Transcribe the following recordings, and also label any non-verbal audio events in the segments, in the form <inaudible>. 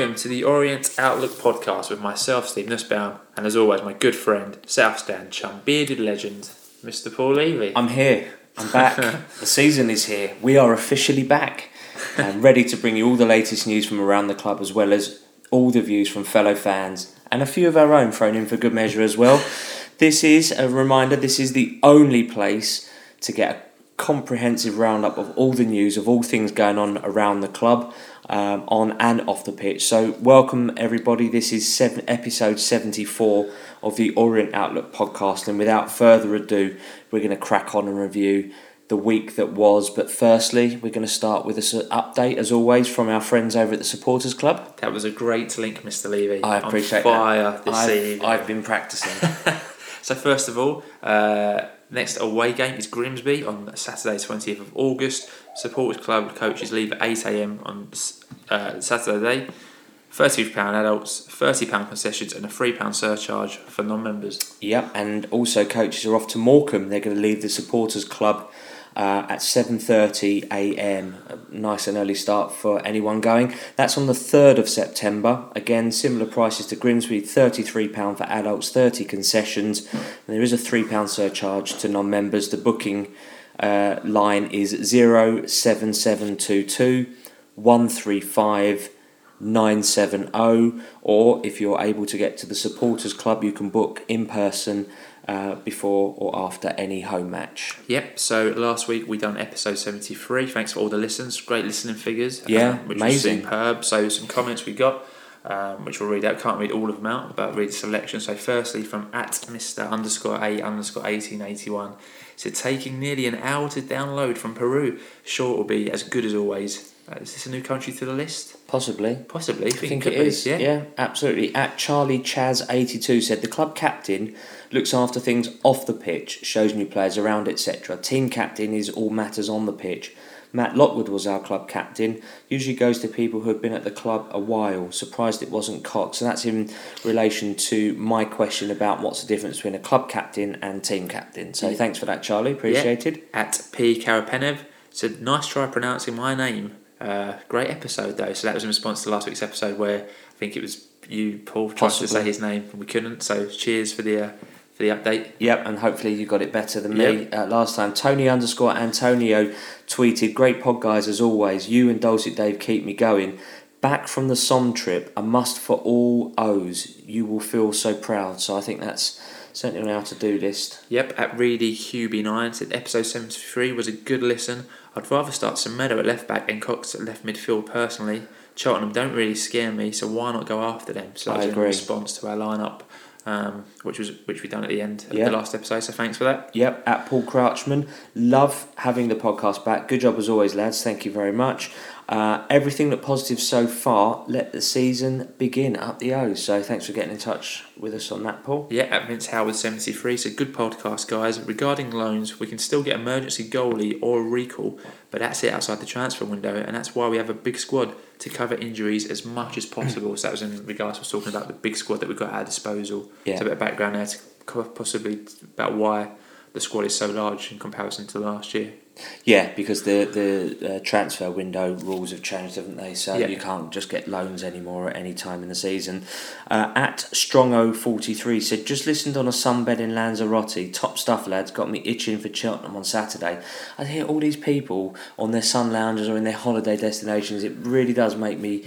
welcome to the Orient Outlook podcast with myself, Steve Nussbaum, and as always, my good friend, South Stand chum, bearded legend, Mr. Paul Levy. I'm here. I'm back. <laughs> the season is here. We are officially back <laughs> and ready to bring you all the latest news from around the club as well as all the views from fellow fans and a few of our own thrown in for good measure as well. This is a reminder this is the only place to get a comprehensive roundup of all the news of all things going on around the club um, on and off the pitch. So, welcome everybody. This is seven, episode 74 of the Orient Outlook podcast. And without further ado, we're going to crack on and review the week that was. But firstly, we're going to start with an update, as always, from our friends over at the Supporters Club. That was a great link, Mr. Levy. I appreciate On fire that. this I've, evening. I've been practicing. <laughs> So first of all, uh, next away game is Grimsby on Saturday, twentieth of August. Supporters Club coaches leave at eight am on uh, Saturday. Thirty pound adults, thirty pound concessions, and a three pound surcharge for non-members. Yep, and also coaches are off to Morecambe. They're going to leave the supporters club uh, at seven thirty a.m. Nice and early start for anyone going. That's on the third of September. Again, similar prices to Grimsby: thirty three pound for adults, thirty concessions. And there is a three pound surcharge to non-members. The booking uh, line is zero seven seven two two one three five. 970 or if you're able to get to the supporters club you can book in person uh, before or after any home match Yep. So last week we done episode seventy three. Thanks for all the listens. Great listening figures. Yeah, um, which amazing. Was superb. So some comments we got. Um, which we'll read out. Can't read all of them out, but read the selection. So, firstly, from at Mr. underscore A underscore 1881, said, taking nearly an hour to download from Peru. Sure, it will be as good as always. Uh, is this a new country to the list? Possibly Possibly. I think it be, is. Yeah? absolutely. At Charlie Chaz eighty two said the club captain looks after things off the pitch, shows new players around, etc. Team captain is all matters on the pitch. Matt Lockwood was our club captain. Usually goes to people who have been at the club a while. Surprised it wasn't Cox. And that's in relation to my question about what's the difference between a club captain and team captain. So Yeah. thanks for that, Charlie. Appreciated. At P. Karapenev said, nice try pronouncing my name. Uh, great episode though. So that was in response to last week's episode where I think it was you, Paul, tried to say his name and we couldn't. So cheers for the uh, for the update. Yep, and hopefully you got it better than me uh, last time. Tony underscore Antonio tweeted, "Great pod, guys, as always. You and Dulcet Dave keep me going. Back from the Somme trip, a must for all O's. You will feel so proud." So I think that's certainly on our to-do list. Yep, at Reedy QB9 said episode 73 was a good listen. I'd rather start Semedo at left back and Cox at left midfield personally. Cheltenham don't really scare me, so why not go after them? So that's a response to our lineup, um, which was which we done at the end of Yeah. the last episode. So thanks for that. Yep, at Paul Crouchman. Love having the podcast back. Good job as always, lads. Thank you very much. Uh, everything looked positive so far. Let the season begin up the O's. So thanks for getting in touch with us on that, Paul. Yeah, at Vince Howard 73 So good podcast, guys. Regarding loans, we can still get emergency goalie or a recall, but that's it outside the transfer window, and that's why we have a big squad to cover injuries as much as possible. so that was in regards to talking about the big squad that we've got at our disposal. Yeah. So a bit of background there to possibly about why the squad is so large in comparison to last year. Yeah, because the the uh, transfer window rules have changed, haven't they? So Yeah. you can't just get loans anymore at any time in the season. Uh, at Strongo43 said, just listened on a sunbed in Lanzarote. Top stuff, lads. Got me itching for Cheltenham on Saturday. I hear all these people on their sun lounges or in their holiday destinations. It really does make me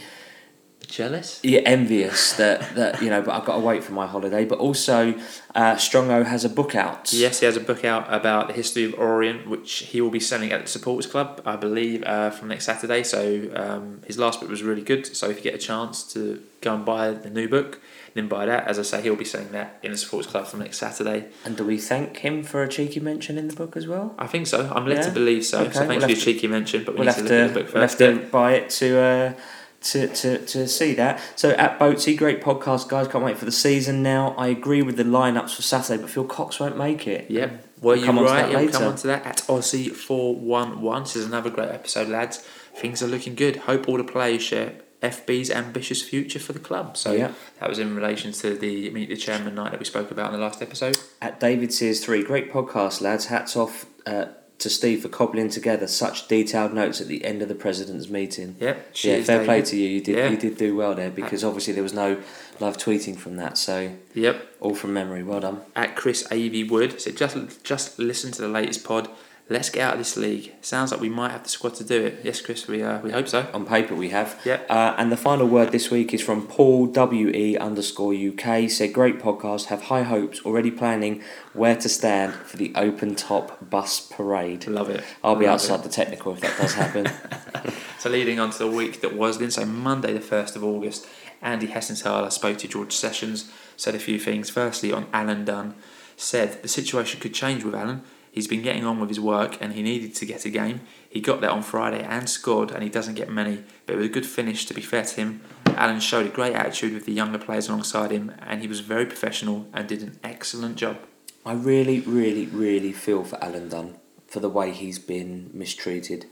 Jealous? yeah, envious that, that you know, but I've got to wait for my holiday. But also, uh, Strongo has a book out. Yes, he has a book out about the history of Orient, which he will be selling at the Supporters Club, I believe, uh, from next Saturday. So um, his last book was really good. So if you get a chance to go and buy the new book, then buy that. As I say, he'll be selling that in the Supporters Club from next Saturday. And do we thank him for a cheeky mention in the book as well? I think so. I'm led Yeah? to believe so. Okay, So thanks we'll for your to- cheeky mention, but we we'll need have to look at the book we'll have first. to buy it to, uh, to, to, to see that. So at Boatsy, great podcast, guys. Can't wait for the season now. I agree with the lineups for Saturday, but Phil Cox won't make it. Yep. Were We'll you come on to right? we'll come on to that at Aussie four one one. This is another great episode, lads. Things are looking good. Hope all the players share FB's ambitious future for the club. So Yeah. that was in relation to the meet the chairman night that we spoke about in the last episode. At David Sears 3, great podcast, lads. Hats off uh, to Steve for cobbling together such detailed notes at the end of the president's meeting. Yep. Yeah, cheers, fair play to you. You did Yeah. you did do well there because obviously there was no live tweeting from that, so Yep. all from memory. Well done. At Chris A.V. Wood said, just just listen to the latest pod. Let's get out of this league. Sounds like we might have the squad to do it. Yes, Chris, we uh, we hope so. On paper, we have. Yep. Uh, and the final word this week is from Paul WE underscore UK. Said, great podcast. Have high hopes. Already planning where to stand for the open top bus parade. Love it. I'll be Love outside it. the technical if that does happen. <laughs> So leading on to the week that was then, so Monday the 1st of August, Andy Hessenthaler spoke to George Sessions, said a few things. Firstly, on Alan Dunn, said the situation could change with Alan. He's been getting on with his work and he needed to get a game. He got that on Friday and scored, and he doesn't get many, but it was a good finish to be fair to him. Alan showed a great attitude with the younger players alongside him, and he was very professional and did an excellent job. I really, really, really feel for Alan Dunn for the way he's been mistreated.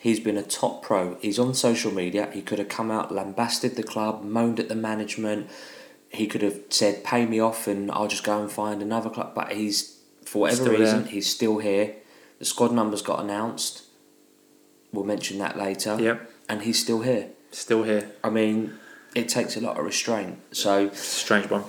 He's been a top pro. He's on social media. He could have come out, lambasted the club, moaned at the management. He could have said, "Pay me off, and I'll just go and find another club." But he's, for whatever Still reason, there. he's still here. The squad numbers got announced. We'll mention that later. Yep, And he's still here. still here. I mean, it takes a lot of restraint. So Strange one.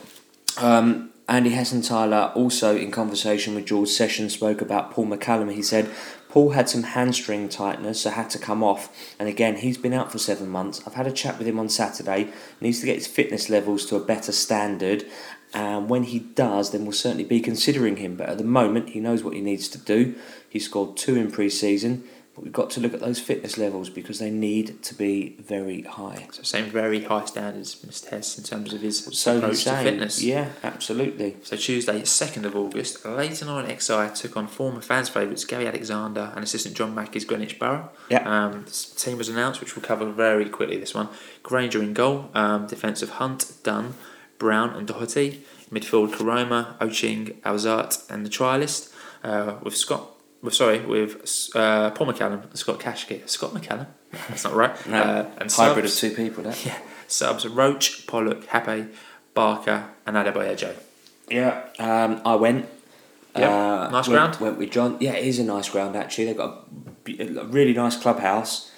um, Andy Hessenthaler also in conversation with George Sessions spoke about Paul McCallum. He said Paul had some hamstring tightness, so had to come off. And again, he's been out for seven months. I've had a chat with him on Saturday. Needs to get his fitness levels to a better standard. And when he does, then we'll certainly be considering him. But at the moment, he knows what he needs to do. He scored two in pre-season, but we've got to look at those fitness levels because they need to be very high. So same very high standards, Mr. Hess, in terms of his So approach to fitness. yeah, absolutely. So Tuesday, 2nd of August, Leyton Orient XI took on former fans' favourites Gary Alexander and assistant John Mackie's Greenwich Borough. Yeah. Um, team was announced, which we'll cover very quickly. This one, Granger in goal, um, defensive Hunt, Dunn, Brown, and Doherty. Midfield Koroma, Oching, Alzate, and the trialist uh, with Scott. Well, sorry, with uh, Paul McCallum and Scott Kashket. Scott McCallum, that's not right. <laughs> No, uh, and hybrid subs, of two people. That. <laughs> Yeah, subs Roach, Pollock, Hape, Barker, and Adebayo. Yeah, um, I went. Yep, Uh, nice went, ground. Went with John. Yeah, it is a nice ground actually. They've got a, a really nice clubhouse.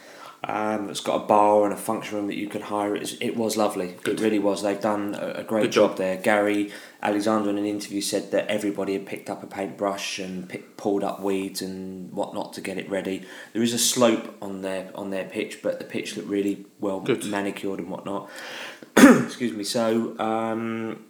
Um, it's got a bar and a function room that you can hire. It was, it was lovely. Good. It really was. They've done a, a great Good job. job. there. Gary Alexander in an interview said that everybody had picked up a paintbrush and pick, pulled up weeds and whatnot to get it ready. There is a slope on their on their pitch, but the pitch looked really well Good. manicured and whatnot. <clears throat> Excuse me. So. Um,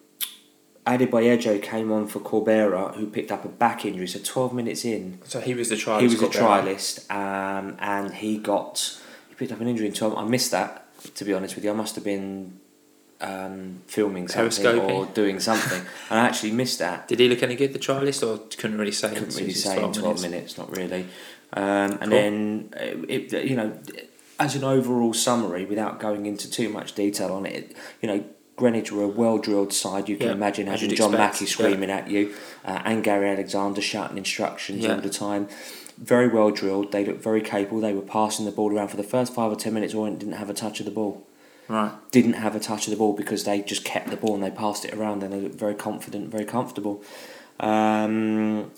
Adeboyejo came on for Corbera, who picked up a back injury. So 12 minutes in, So he was the trialist. he was a trialist, um, and he got he picked up an injury in 12. I missed that, to be honest with you. I must have been um, filming something or doing something, <laughs> and I actually missed that. Did he look any good, the trialist, or couldn't really say? Couldn't really say in 12 minutes. minutes? not really. Um, and Cool. then, uh, it, you know, as an overall summary, without going into too much detail on it, you know, Greenwich were a well drilled side. You can Yeah, imagine having John expect, Mackie yeah. screaming at you uh, and Gary Alexander shouting instructions Yeah. all the time. Very well drilled. They looked very capable. They were passing the ball around for the first five or ten minutes. Orient didn't have a touch of the ball. Right. Didn't have a touch of the ball because they just kept the ball and they passed it around and they looked very confident, very comfortable. Um,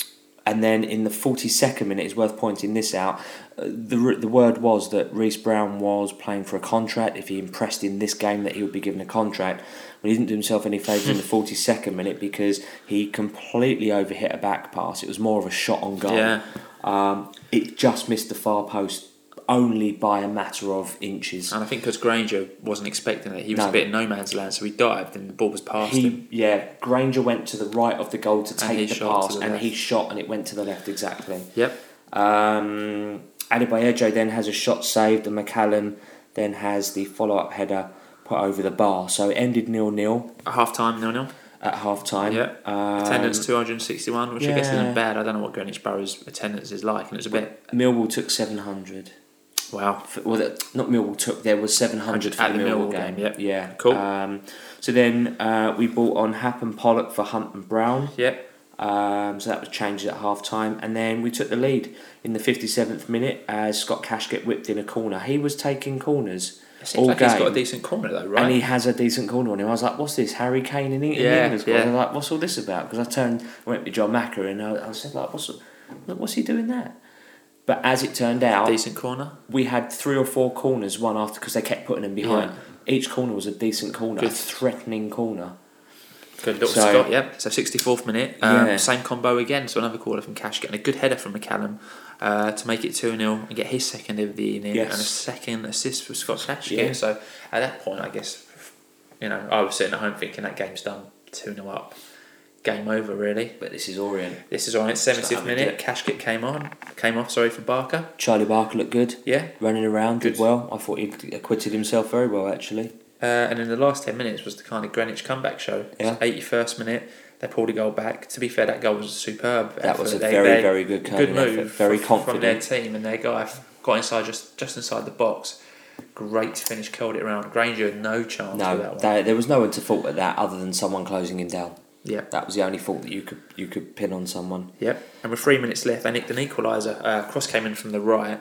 and then in the 42nd minute, it's worth pointing this out. uh, The, the word was that Reese Brown was playing for a contract. If he impressed in this game, that he would be given a contract. But he didn't do himself any favours in the <laughs> 42nd minute because he completely overhit a back pass. It was more of a shot on goal. Yeah. Um, it just missed the far post only by a matter of inches. And I think because Grainger wasn't expecting it, he was No. a bit in no man's land, so he dived and the ball was past He him. yeah, Grainger went to the right of the goal to take the pass, the and left. he shot, and it went to the left exactly. Yep. Um, Adebayo then has a shot saved, and McCallum then has the follow up header put over the bar. So it ended nil nil At half time, nil nil. At half time. Yeah. Um, Attendance 261, which I guess isn't bad. I don't know what Greenwich Borough's attendance is like, and it was a bit. Millwall took seven hundred. Wow. Well, that- not Millwall took. There was seven hundred for At the the Millwall, Millwall game. game, yep. Yeah. Cool. Um, so then uh, we bought on Happ and Pollock for Hunt and Brown. Yep. Um, so that was changed at half time. And then we took the lead in the 57th minute as Scott Kashket whipped in a corner. He was taking corners It seems all like game. he's got a decent corner though, right? And he has a decent corner on him. I was like, what's this? Harry Kane in, in Yeah, England squad? I yeah. was like, what's all this about? Because I turned, I went with John Mackie and I, I said, like, what's, What's he doing there? But as it turned out, Decent corner. we had three or four corners, one after because they kept putting them behind. Yeah. Each corner was a decent corner, a Good. threatening corner. Good little So- Scott, yep. So 64th minute. Um, Yeah. Same combo again. So another corner from Cash getting a good header from McCallum uh, to make it 2 0 and get his second of the evening Yes. and a second assist for Scott Cash. Yeah. So at that point, I guess, you know, I was sitting at home thinking that game's done 2 0 up. Game over, really. But this is Orient. This is on its 70th minute. it. Kashket came on, came off, sorry, for Barker. Charlie Barker looked good, Yeah. running around, did Good. well. I thought he acquitted himself very well, actually. Uh, and in the last 10 minutes was the kind of Greenwich comeback show. Yeah. 81st minute, they pulled a goal back. To be fair, that goal was superb. That was a. They- very, they- very good good move effort, very confident. from their team and their guy got inside just just inside the box. Great finish, curled it around. Grainger had no chance No, one. there, was no one to fault at that other than someone closing him down. Yeah, That was the only fault that you could you could pin on someone. yep. And with three minutes left, they nicked an equaliser. Uh, cross came in from the right.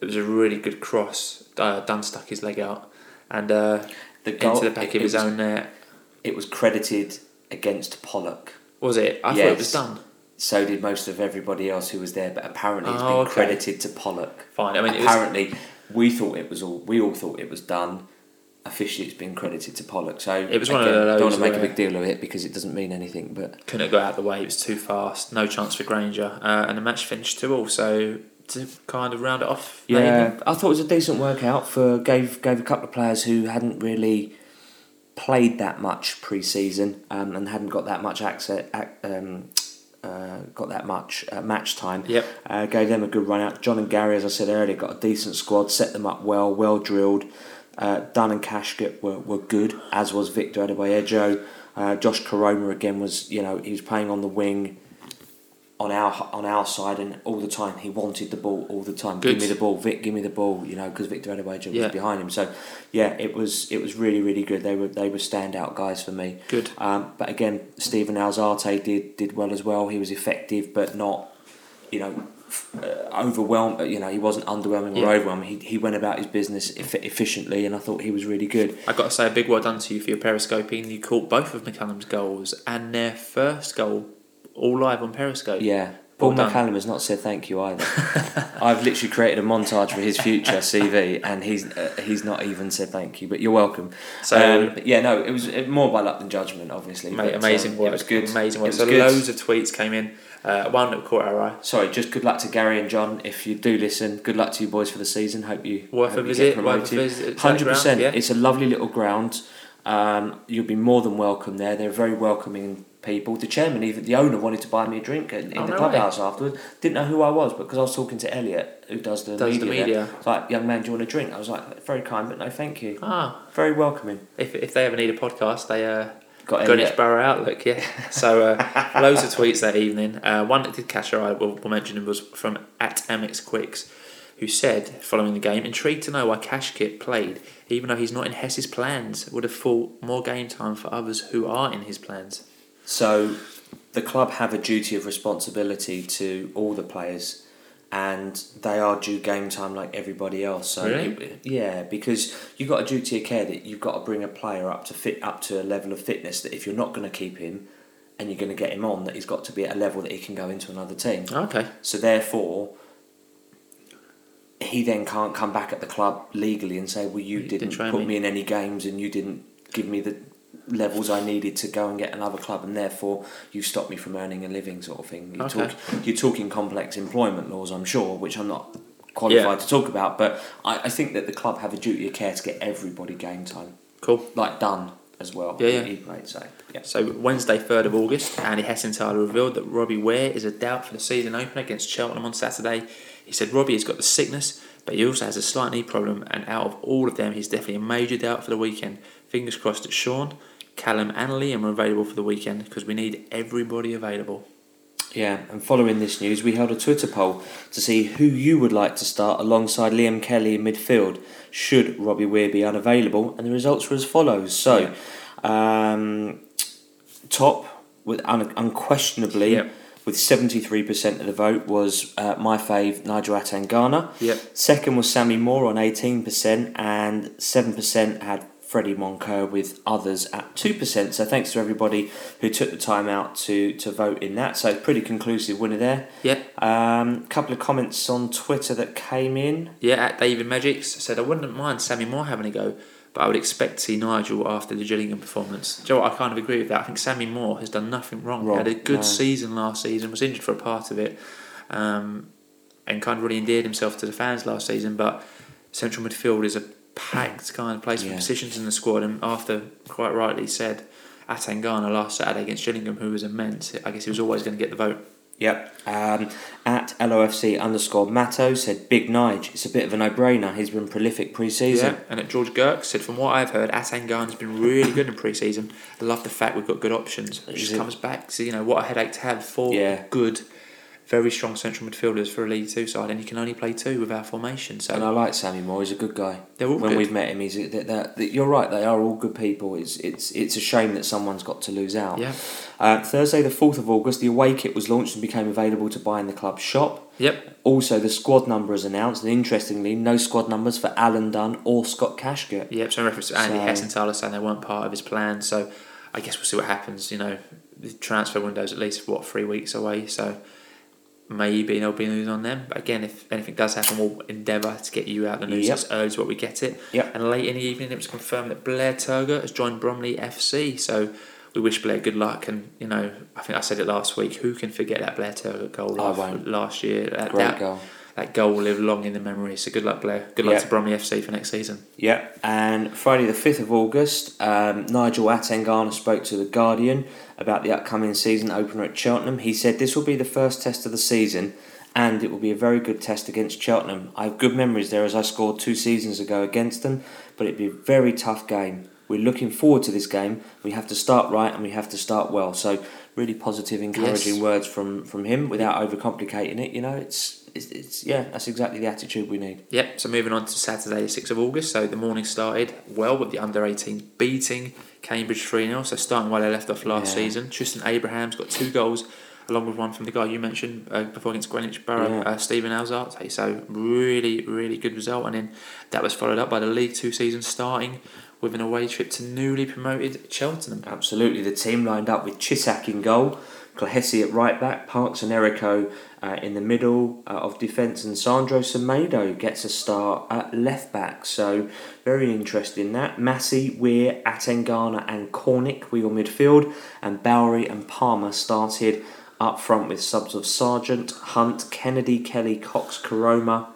It was a really good cross. Uh, Dunn stuck his leg out and uh, The into the back it, of his was, own net. It was credited against Pollock. Was it? I thought it was done. So did most of everybody else who was there, but apparently it's Oh, been okay. credited to Pollock. Fine. I mean, it was, apparently, we thought it was all. We all thought it was done. Officially, it's been credited to Pollock. So It was one of those Don't want to make a big deal of it because it doesn't mean anything. But couldn't have got out of the way. It was too fast. No chance for Grainger. Uh, and the match finished two all. So to kind of round it off. yeah, evening. I thought it was a decent workout for gave gave a couple of players who hadn't really played that much pre-season um, and hadn't got that much access. ac- Um, uh, got that much uh, match time. Yep. Uh, gave them a good run out. John and Gary, as I said earlier, got a decent squad, set them up well, well drilled. Uh, Dunn and Kashket were, were good, as was Victor Adeboyejo. Uh, Josh Koroma again was, you know, he was playing on the wing on our on our side, and all the time he wanted the ball all the time. Good. Give me the ball, Vic. Give me the ball. You know, because Victor Adebayo Yeah. was behind him. So, yeah, it was it was really really good. They were they were standout guys for me. Good. Um, but again, Stephen Alzate did did well as well. He was effective, but not, you know, uh, overwhelmed. You know, he wasn't underwhelming Yeah. or overwhelming. He, he went about his business eff- efficiently, and I thought he was really good. I've got to say a big well done to you for your periscoping. You caught both of McCallum's goals and their first goal all live on Periscope. Yeah. Paul Well. McCallum has not said thank you either. <laughs> I've literally created a montage for his future <laughs> CV, and he's uh, he's not even said thank you. But you're welcome. So, um, yeah, no, it was uh, more by luck than judgment, obviously. Mate, but, amazing um, work. It was good. Amazing It work. was So good. loads of tweets came in. Uh, one that caught our eye. Sorry, just good luck to Gary and John. If you do listen, good luck to you boys for the season. Hope you Worth hope a you visit. Worth a visit. Hundred percent. Yeah. It's a lovely little ground. Um, you'll be more than welcome there. They're very welcoming people. The chairman, even the owner, wanted to buy me a drink in, in Oh, the no clubhouse afterwards. Didn't know who I was, but because I was talking to Elliot, who does the Does media, the media. like, young man, do you want a drink? I was like, very kind, but no, thank you. Ah, Very welcoming. if, if they ever need a podcast, they uh, Got Greenwich. Borough Outlook, yeah. <laughs> So uh, loads of tweets that evening. Uh, one that did catch our eye, we'll, we'll mention, was from at Amex Quicks, who said, following the game, intrigued to know why Kashket played, even though he's not in Hess's plans. Would have thought more game time for others who are in his plans. So the club have a duty of responsibility to all the players and they are due game time like everybody else. So Really? it- yeah, because you've got a duty of care that you've got to bring a player up to fit up to a level of fitness that if you're not going to keep him and you're going to get him on that he's got to be at a level that he can go into another team. Okay. So therefore he then can't come back at the club legally and say, "Well, you You didn't didn't put me." me in any games and you didn't give me the levels I needed to go and get another club, and therefore you stopped me from earning a living," sort of thing. You're, Okay. talk, you're talking complex employment laws, I'm sure, which I'm not qualified Yeah. to talk about, but I, I think that the club have a duty of care to get everybody game time, Cool. like done as well. Yeah, yeah. He played, so yeah. So Wednesday, third of August, Andy Hessenthaler revealed that Robbie Weir is a doubt for the season opener against Cheltenham on Saturday. He said Robbie has got the sickness, but he also has a slight knee problem, and out of all of them, he's definitely a major doubt for the weekend. Fingers crossed that Sean, Callum, and Liam are available for the weekend because we need everybody available. Yeah, and following this news, we held a Twitter poll to see who you would like to start alongside Liam Kelly in midfield should Robbie Weir be unavailable, and the results were as follows. So, um, top with un- unquestionably Yep. with seventy three percent of the vote was uh, my fave Nigel Atangana. Yep. Second was Sammy Moore on eighteen percent, and seven percent had Freddie Moncur with others at 2%. So thanks to everybody who took the time out to, to vote in that. So pretty conclusive winner there. Yeah. A um, couple of comments on Twitter that came in. Yeah, at David Magics said, I wouldn't mind Sammy Moore having a go, but I would expect to see Nigel after the Gillingham performance. Joe, I kind of agree with that. I think Sammy Moore has done nothing wrong. Wrong, He had a good no. season last season, was injured for a part of it, um, and kind of really endeared himself to the fans last season. But central midfield is a packed kind of place for Yeah. positions in the squad, and Arthur quite rightly said Atangana last Saturday against Gillingham, who was immense. I guess he was always going to get the vote. Yep. Um, at LOFC underscore Matto said, Big Nige, it's a bit of a no brainer. He's been prolific pre season. Yeah, and at George Girk said, from what I've heard, Atangana's been really good in pre-season. I love the fact we've got good options. It just comes back to you know what a headache to have four Yeah. good, very strong central midfielders for a League Two side, and you can only play two with our formation. So And I like Sammy Moore. He's a good guy. they're all when good. we've met him, he's that, that, that, you're right. They are all good people. It's it's it's a shame that someone's got to lose out. Yeah. Uh, Thursday, the fourth of August, the away kit was launched and became available to buy in the club shop. Yep. Also, the squad number is announced, and interestingly, no squad numbers for Alan Dunn or Scott Kashket. Yep. So in reference to Andy So- Hessenthaler saying they weren't part of his plan. So I guess we'll see what happens. You know, the transfer window's at least what three weeks away. So maybe there'll be news on them. But again, if anything does happen, we'll endeavour to get you out the news Yep. as early as what we get it. Yep. And late in the evening, it was confirmed that Blair Turgott has joined Bromley FC. So we wish Blair good luck. And you know, I think I said it last week. Who can forget that Blair Turgott goal last, last year? That, Great that, goal. That goal will live long in the memory. So good luck, Blair. Good luck Yeah. to Bromley FC for next season. Yeah, and Friday the 5th of August, um, Nigel Atangana spoke to The Guardian about the upcoming season opener at Cheltenham. He said this will be the first test of the season and it will be a very good test against Cheltenham. I have good memories there as I scored two seasons ago against them, but it'd be a very tough game. We're looking forward to this game. We have to start right and we have to start well. So, really positive, encouraging Yes. words from, from him without overcomplicating it. You know, it's, it's, it's yeah, that's exactly the attitude we need. Yep, so moving on to Saturday, 6th of August. So the morning started well with the under 18 beating Cambridge 3 0. So starting while they left off last Yeah. season. Tristan Abraham's got two goals, along with one from the guy you mentioned uh, before against Greenwich Borough, Yeah. uh, Stephen Alzate. So really, really good result. And then that was followed up by the League Two season starting with an away trip to newly promoted Cheltenham. Absolutely, the team lined up with Cisak in goal, Clahesi at right back, Parks and Erico uh, in the middle uh, of defence, and Sandro Semedo gets a start at left back. So very interesting that. Massey, Weir, Atangana, and Cornick were your midfield, and Bowery and Palmer started up front with subs of Sargent, Hunt, Kennedy, Kelly, Cox, Koroma,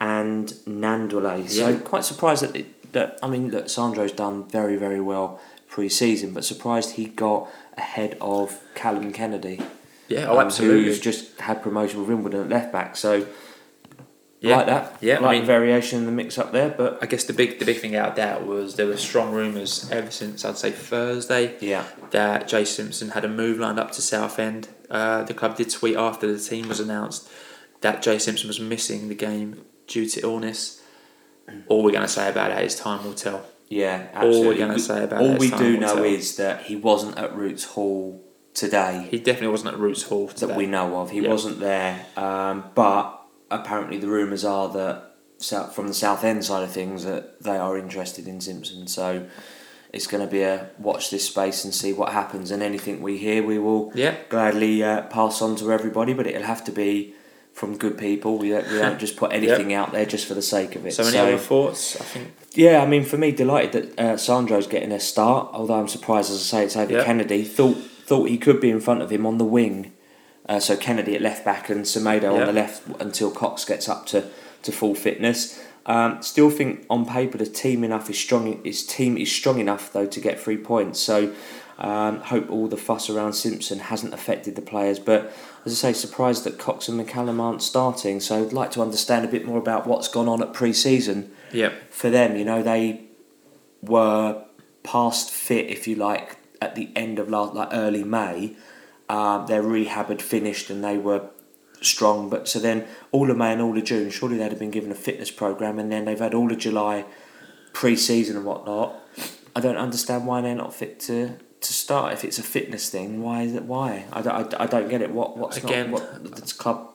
and Gnanduillet. So Yeah. quite surprised that it, that I mean, look, Sandro's done very very well pre-season, but surprised he got ahead of Callum Kennedy. Yeah, um, Who's just had promotion with Wimbledon at left back. So Yeah, like that. yeah, I like mean- the variation in the mix up there, but I guess the big the big thing out of that was there were strong rumours ever since I'd say Thursday yeah, that Jay Simpson had a move lined up to Southend. Uh, the club did tweet after the team was announced that Jay Simpson was missing the game due to illness. All we're going to say about that is time will tell. yeah. All we're gonna say about all we do know tell. is that he wasn't at Roots Hall today. He definitely wasn't at Roots Hall today. that we know of. He Yeah. wasn't there, um, but apparently the rumours are that from the Southend side of things that they are interested in Simpson. So it's going to be a watch this space and see what happens. And anything we hear, we will Yeah, gladly uh, pass on to everybody. But it'll have to be from good people. We don't, we <laughs> don't just put anything out there just for the sake of it. so any other thoughts? I think Yeah, I mean, for me, delighted that uh, Sandro's getting a start. Although I'm surprised, as I say, it's over Yeah. Kennedy. Thought thought he could be in front of him on the wing. Uh, so Kennedy at left back and Semedo Yeah. on the left until Cox gets up to, to full fitness. Um, still think on paper the team enough is strong. His team is strong enough though to get three points. So um, hope all the fuss around Simpson hasn't affected the players. But as I say, surprised that Cox and McCallum aren't starting. So I'd like to understand a bit more about what's gone on at pre-season yeah, for them, you know, they were past fit, if you like, at the end of last, like early May. Um, their rehab had finished and they were strong. But so then all of May and all of June, surely they'd have been given a fitness program, and then they've had all of July pre-season and whatnot. I don't understand why they're not fit to. To start, if it's a fitness thing, why is it? Why I don't, I, I don't get it. What what's Again- not what this club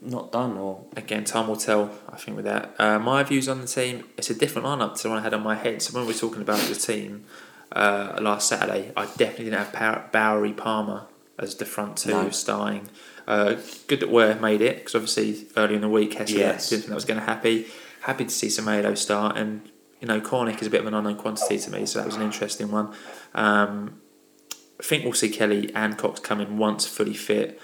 not done or Again, time will tell, I think, with that. Uh, my views on the team, it's a different lineup to the one I had on my head. So when we were talking about the team uh, last Saturday, I definitely didn't have Bowery Palmer as the front two No. starting. Uh, good that Weir made it, because obviously early in the week, Hesse Yes. didn't think that was going to happen. Happy to see Semedo start, and you know, Cornick is a bit of an unknown quantity to me, so that was an interesting one. Um, I think we'll see Kelly and Cox come in once fully fit,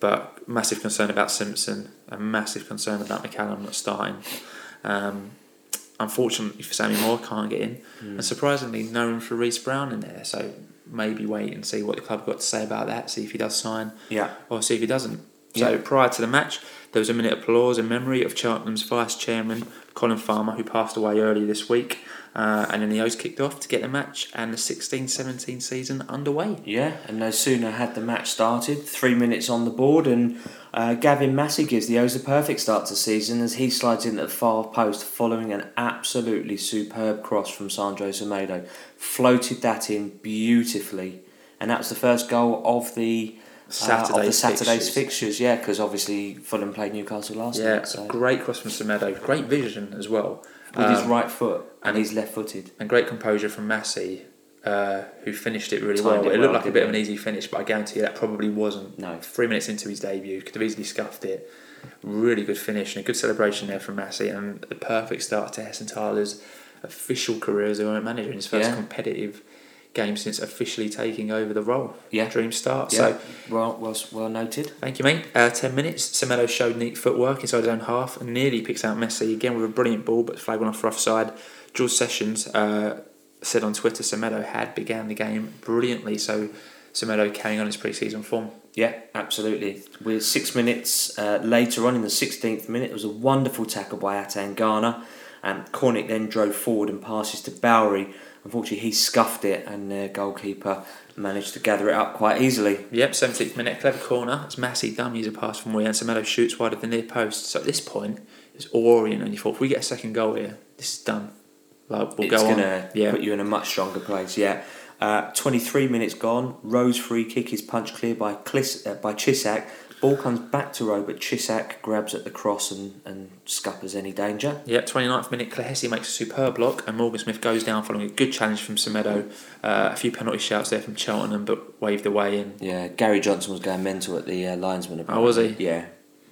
but massive concern about Simpson, a massive concern about McCallum not starting. Um, unfortunately for Sammy Moore, can't get in, and surprisingly, no room for Reese Brown in there. So maybe wait and see what the club got to say about that. See if he does sign, yeah or see if he doesn't. So Yeah. prior to the match, there was a minute of applause in memory of Cheltenham's vice chairman Colin Farmer, who passed away early this week. Uh, and then the O's kicked off to get the match and the 16-17 season underway. Yeah, and no sooner had the match started, three minutes on the board, and uh, Gavin Massey gives the O's a perfect start to season as he slides in at the far post following an absolutely superb cross from Sandro Semedo. Floated that in beautifully, and that was the first goal of the. Uh, Saturday's the Saturday's fixtures. fixtures, yeah, because obviously Fulham played Newcastle last Yeah, night. So. great cross from Semedo, great vision as well, With his Um, right foot, and and- he's left footed. and great composure from Massey, uh, who finished it really Timed well. it It, well, looked like a bit of an easy finish, but I guarantee you that probably wasn't. No. Three minutes into his debut, could have easily scuffed it. Really good finish and a good celebration there from Massey, and the perfect start to Hessenthaler's official career as a manager in his first Yeah. competitive game since officially taking over the role. Yeah. Dream start. Yeah, So well, well, well noted. Thank you, mate. Uh, 10 minutes. Semedo showed neat footwork inside his own half and nearly picks out Massey again with a brilliant ball, but flag went off for offside. George Sessions uh, said on Twitter Semedo had began the game brilliantly, so Semedo carrying on his pre season form. Yeah, absolutely. With six minutes uh, later on in the 16th minute, it was a wonderful tackle by Atangana. And Cornick then drove forward and passes to Bowery. Unfortunately, he scuffed it, and the goalkeeper managed to gather it up quite easily. Yep, 17th minute, clever corner. It's Massey dummies a pass from and Semedo shoots wide of the near post. So at this point, it's all Orient, and you thought if we get a second goal here, this is done. Like, we'll it's go going on. to Yeah. put you in a much stronger place. Yeah. Uh, 23 minutes gone. Rose free kick is punched clear by Clis- uh, by Cisak. Ball comes back to Robert but Cisak grabs at the cross and, and scuppers any danger. Yep, 29th minute, Clahesi makes a superb block and Morgan Smith goes down following a good challenge from Semedo. Uh, a few penalty shouts there from Cheltenham, but waved away in. Yeah, Gary Johnson was going mental at the uh, linesman. Oh, was he? Yeah.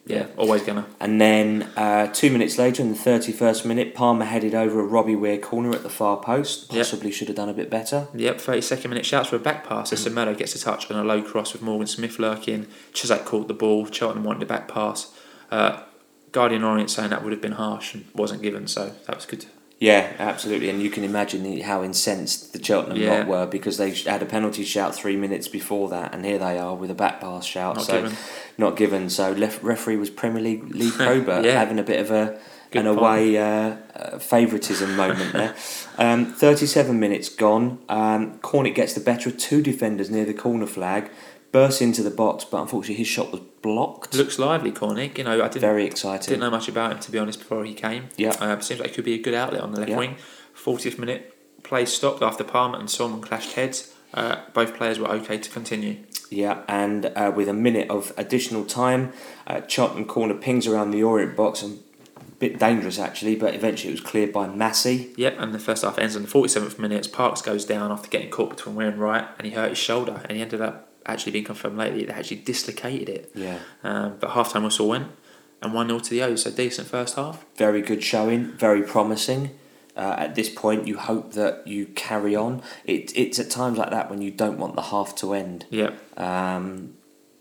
Yeah, always gonna. And then uh, two minutes later, in the 31st minute, Palmer headed over a Robbie Weir corner at the far post. Yep. Possibly should have done a bit better. Yep, 32nd minute shouts for a back pass as Semedo gets a touch on a low cross with Morgan Smith lurking. Cisak caught the ball, Cheltenham wanted a back pass. Uh, Guardian Orient saying that would have been harsh and wasn't given, so that was good. Yeah, absolutely. And you can imagine how incensed the Cheltenham Yeah. lot were because they had a penalty shout three minutes before that, and here they are with a back pass shout. Not so given. not given. So referee was Premier League Lee Probert <laughs> Yeah. having a bit of a Good an point. away uh, uh, favouritism moment there. <laughs> Um, 37 minutes gone. Um, Cornick gets the better of two defenders near the corner flag, bursts into the box, but unfortunately his shot was blocked. Looks lively, Cornick. You know, I didn't, Very didn't know much about him to be honest before he came. Yeah. Uh, seems like he could be a good outlet on the left Yeah. wing. 40th minute, play stopped after Palmer and Solomon clashed heads. Uh, both players were okay to continue. Yeah, and uh, with a minute of additional time, uh, and corner pings around the Orient box and bit dangerous actually, but eventually it was cleared by Massey. Yep, and the first half ends on the 47th minute Parks goes down after getting caught between Weir and Wright and he hurt his shoulder and he ended up actually been confirmed lately they actually dislocated it. Yeah. Um, but half time whistle went and 1 0 to the O's, so decent first half. very good showing, very promising. Uh, at this point, you hope that you carry on. It, it's at times like that when you don't want the half to end. Yep, Um,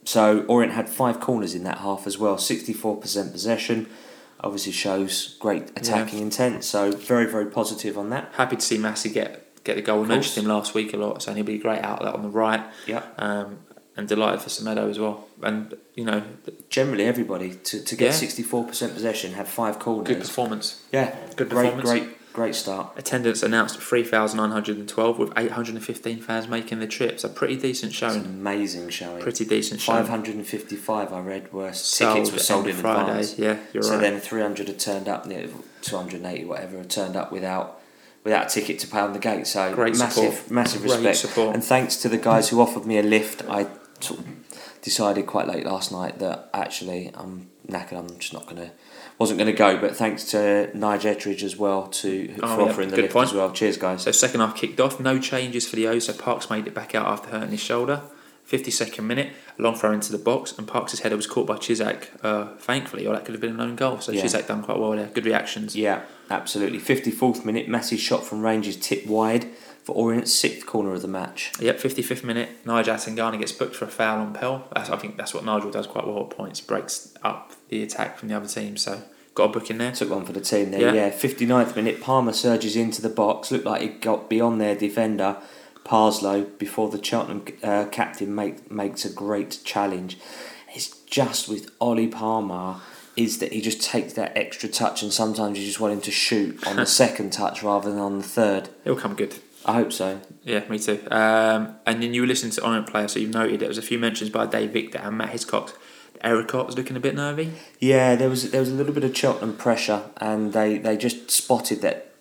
so Orient had five corners in that half as well. Sixty-four percent possession, obviously shows great attacking intent. So very very positive on that. happy to see Massey get get the goal. We mentioned him last week a lot, so he'll be a great outlet on the right. Yeah. Um, and delighted for Semedo as well. And, you know, Generally, everybody to, to get Yeah. sixty-four percent possession, have five corners. good performance. yeah, good great, performance. great, great start. Attendance announced 3,912 with 815 fans making the trip. So pretty decent It's an showing. amazing showing. Pretty decent showing. Five hundred and fifty-five. I read were Sold tickets were sold in Friday. advance. Yeah, you're so right. then 300 had turned up, you 280 whatever had turned up without without a ticket to pay on the gate. So Great massive, support. massive Great respect. support. And thanks to the guys who offered me a lift. I sort of decided quite late last night that actually I'm knackered. I'm just not gonna wasn't gonna go. But thanks to Nigel Ettridge as well to Oh, for yeah, offering the good lift point. as well. Cheers, guys. So second half kicked off, no changes for the O. so Parks made it back out after hurting his shoulder. 52nd minute, a long throw into the box, and Parks' header was caught by Cisak, uh, thankfully, or that could have been an own goal. So Yeah. Cisak done quite well there. Good reactions. Yeah, absolutely. 54th minute, Massey's shot from range is tipped wide for Orient's sixth corner of the match. Yep, 55th minute, Nigel Atangana gets booked for a foul on Pell. That's, I think that's what Nigel does quite well at points, breaks up the attack from the other team. So got a book in there. Took one for the team there, Yeah. yeah. 59th minute, Palmer surges into the box. Looked like he got beyond their defender, Parslow, before the Cheltenham uh, captain make, makes a great challenge. It's just with Ollie Palmer is that he just takes that extra touch and sometimes you just want him to shoot on the <laughs> second touch rather than on the third. It'll come good. I hope so. Yeah, me too. Um, and then you were listening to Orient player, so you've noted there was a few mentions by Dave Victor and Matt Hiscox. Ericott was looking a bit nervy. Yeah, there was there was a little bit of Cheltenham pressure, and they, they just spotted that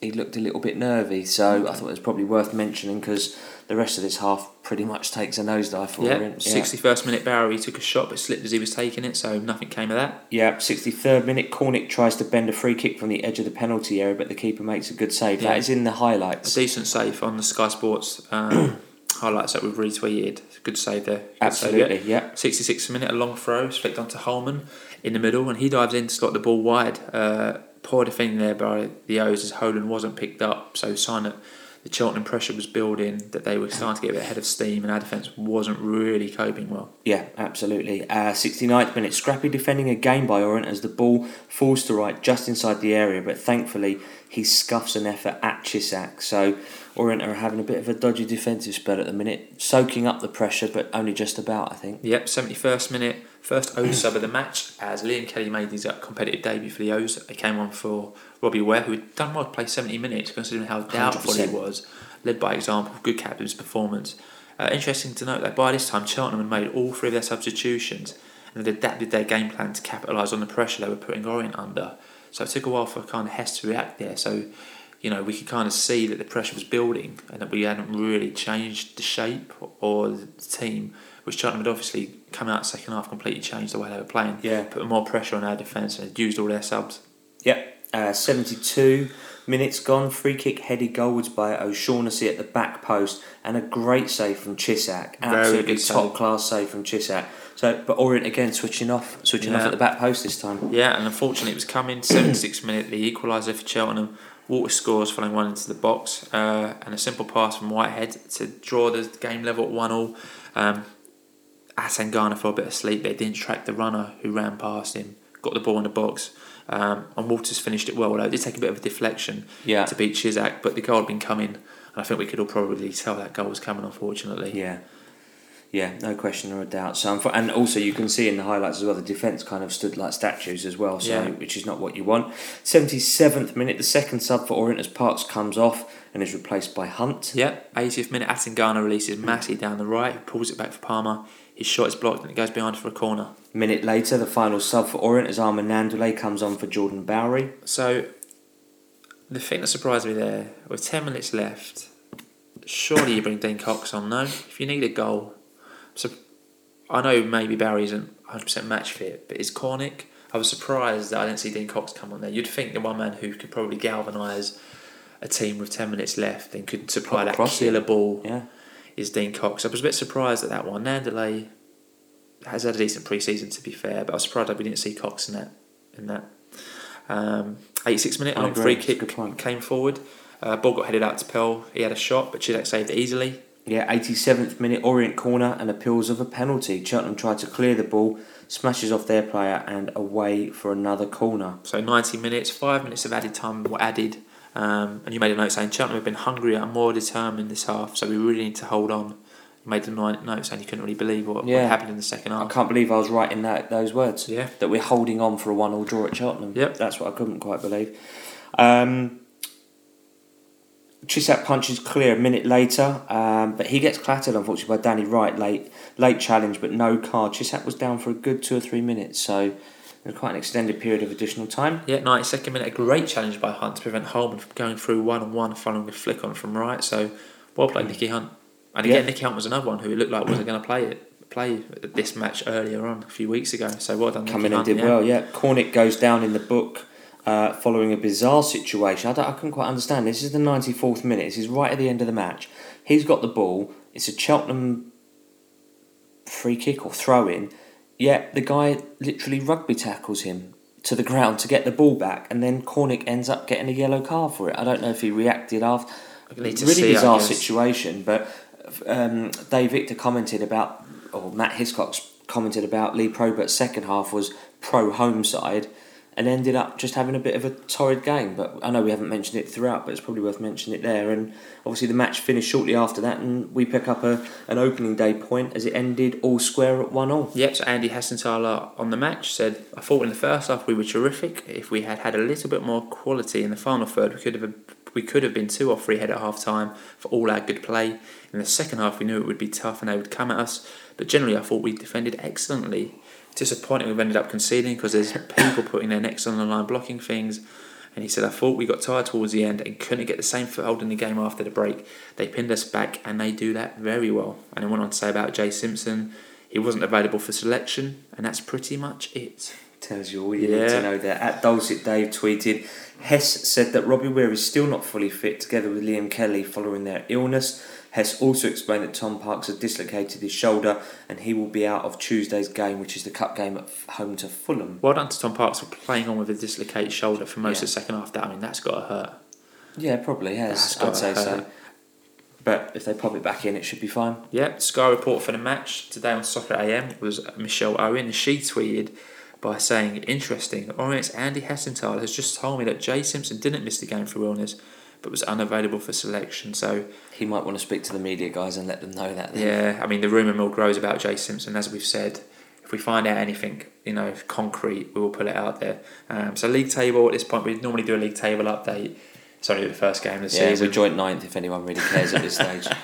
he looked a little bit nervy. So I thought it was probably worth mentioning because the rest of this half pretty much takes a nosedive for Yeah, Orient. sixty first minute Barry took a shot but slipped as he was taking it, so nothing came of that. Yeah, sixty third minute, Cornick tries to bend a free kick from the edge of the penalty area, but the keeper makes a good save. Yeah. That is in the highlights. A decent save on the Sky Sports um, <clears throat> highlights that we've retweeted. Good save there. Good save, yeah. Absolutely, yeah. 66th minute, a long throw, flicked onto Holman in the middle, and he dives in to slot the ball wide. Uh, poor defending there by the O's as Holman wasn't picked up, so sign that the Cheltenham pressure was building, that they were starting to get a bit ahead of steam, and our defence wasn't really coping well. Yeah, absolutely. Uh, 69th minute, scrappy defending again by Orient as the ball falls to right just inside the area, but thankfully he scuffs an effort at Cisak. So Orient are having a bit of a dodgy defensive spell at the minute, soaking up the pressure, but only just about, I think. Yep, 71st minute, first O's sub of the match as Liam Kelly made his uh, competitive debut for the O's. He came on for Robbie Weir, who had done well to play 70 minutes considering how doubtful he 100%. was. Led by example, good captain's performance. Uh, interesting to note that by this time Cheltenham had made all three of their substitutions and had adapted their game plan to capitalise on the pressure they were putting Orient under. So it took a while for kind of Hess to react there. So, you know, we could kind of see that the pressure was building and that we hadn't really changed the shape or the team, which Cheltenham had obviously come out second half completely changed the way they were playing. Yeah. Put more pressure on our defence and had used all their subs. Yep. Uh, 72 minutes gone. Free kick headed goalwards by O'Shaughnessy at the back post and a great save from Cisak. Absolutely top class save from Cisak. So, but Orient again switching off, switching off at the back post this time. Yeah, and unfortunately it was coming. 76th <coughs> minute, the equaliser for Cheltenham. Water scores following one into the box uh, and a simple pass from Whitehead to draw the game level at 1 all. Um, Atangana fell a bit asleep there, didn't track the runner who ran past him, got the ball in the box. Um, and Waters finished it well, although it did take a bit of a deflection Yeah. to beat Cisak, but the goal had been coming, and I think we could all probably tell that goal was coming, unfortunately. Yeah. Yeah, no question or a doubt. So, and also you can see in the highlights as well, the defence kind of stood like statues as well. So, Yeah. which is not what you want. Seventy seventh minute, the second sub for Orient as Parks comes off and is replaced by Hunt. Yep. 80th minute, Atangana releases Massey down the right, pulls it back for Palmer. His shot is blocked and it goes behind for a corner. Minute later, the final sub for Orient as Armand Gnanduillet comes on for Jordan Bowery. So, the thing that surprised me there, with 10 minutes left, surely you bring Dean Cox on, no? If you need a goal. So, I know maybe Bowery isn't 100% match fit, but is Cornick? I was surprised that I didn't see Dean Cox come on there. You'd think the one man who could probably galvanise a team with 10 minutes left and could supply that Crossing. killer ball Yeah. Is Dean Cox. I was a bit surprised at that one. Gnanduillet has had a decent pre-season to be fair, but I was surprised that we didn't see Cox in that. In that, um, 86 minute I long free kick came forward. Uh, ball got headed out to Pell. He had a shot, but Cisak saved it easily. Yeah, 87th minute, Orient corner and appeals of a penalty. Cheltenham tried to clear the ball, smashes off their player and away for another corner. So 90 minutes, five minutes of added time were added. Um, and you made a note saying Cheltenham have been hungrier and more determined this half, so we really need to hold on. You made a note saying you couldn't really believe what, Yeah. what happened in the second half. I can't believe I was writing that those words. Yeah. That we're holding on for a one all draw at Cheltenham. Yep. That's what I couldn't quite believe. Um, Cisak punches clear a minute later, um, but he gets clattered unfortunately by Danny Wright late late challenge, but no card. Cisak was down for a good two or three minutes, so quite an extended period of additional time. Yeah, 92nd minute, a great challenge by Hunt to prevent Holman from going through one on one following a flick on from right. So, well played, Nicky Hunt. And again, Yeah. Nicky Hunt was another one who it looked like wasn't going to play it play this match earlier on a few weeks ago. So well done. In and did yeah. well, yeah. Cornick goes down in the book uh, following a bizarre situation. I, don't, I couldn't quite understand. This is the 94th minute. This is right at the end of the match. He's got the ball. It's a Cheltenham free kick or throw in. Yet the guy literally rugby tackles him to the ground to get the ball back, and then Cornick ends up getting a yellow card for it. I don't know if he reacted after. We need to really see, bizarre situation, but um, Dave Victor commented about, or Matt Hiscox commented about Lee Probert's second half was pro home side and ended up just having a bit of a torrid game. But I know we haven't mentioned it throughout, but it's probably worth mentioning it there. And obviously, the match finished shortly after that, and we pick up a, an opening day point as it ended all square at 1 all. Yep, so Andy Hessenthaler on the match said, I thought in the first half we were terrific. If we had had a little bit more quality in the final third, we could have we could have been two or three ahead at half time for all our good play. In the second half, we knew it would be tough and they would come at us. But generally, I thought we defended excellently. Disappointing we've ended up conceding because there's people putting their necks on the line, blocking things. And he said, I thought we got tired towards the end and couldn't get the same foothold in the game after the break. They pinned us back and they do that very well. And he went on to say about Jay Simpson, he wasn't available for selection, and that's pretty much it. Tells you all you need to know there. At Dulcet Dave tweeted, Hess said that Robbie Weir is still not fully fit together with Liam Kelly following their illness. Hess also explained that Tom Parkes had dislocated his shoulder and he will be out of Tuesday's game, which is the cup game at home to Fulham. Well done to Tom Parkes for playing on with a dislocated shoulder for most Yeah. of the second half. That I mean, that's got to hurt. Yeah, probably has. I'd gotta say so. But if they pop it back in, it should be fine. Yeah, Sky report for the match today on Soccer AM was Michelle Owen, she tweeted by saying, "Interesting. Orient's Andy Hessenthaler has just told me that Jay Simpson didn't miss the game for illness, but was unavailable for selection. So He might want to speak to the media guys and let them know that. Then. yeah, I mean the rumor mill grows about Jay Simpson, as we've said. If we find out anything, you know, concrete, we will put it out there. Um, so league table at this point, we normally do a league table update. It's only the first game of the Yeah, season. we're joint ninth if anyone really cares at this stage. <laughs>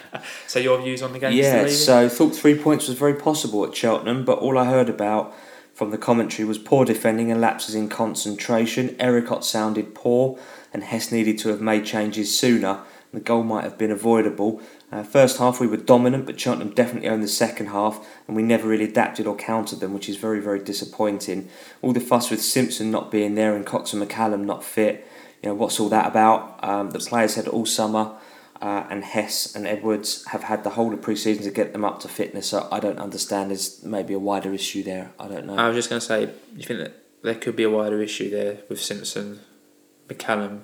So your views on the game? Yeah. So thought three points was very possible at Cheltenham, but all I heard about from the commentary was poor defending and lapses in concentration. Ericott sounded poor, and Hess needed to have made changes sooner. The goal might have been avoidable. Uh, first half we were dominant, but Cheltenham definitely owned the second half, and we never really adapted or countered them, which is very, very disappointing. All the fuss with Simpson not being there and Cox and McCallum not fit. You know what's all that about? Um, the players had all summer uh, and Hess and Edwards have had the whole of pre-season to get them up to fitness. So I don't understand. There's maybe a wider issue there. I don't know. I was just going to say, you think that there could be a wider issue there with Simpson, McCallum,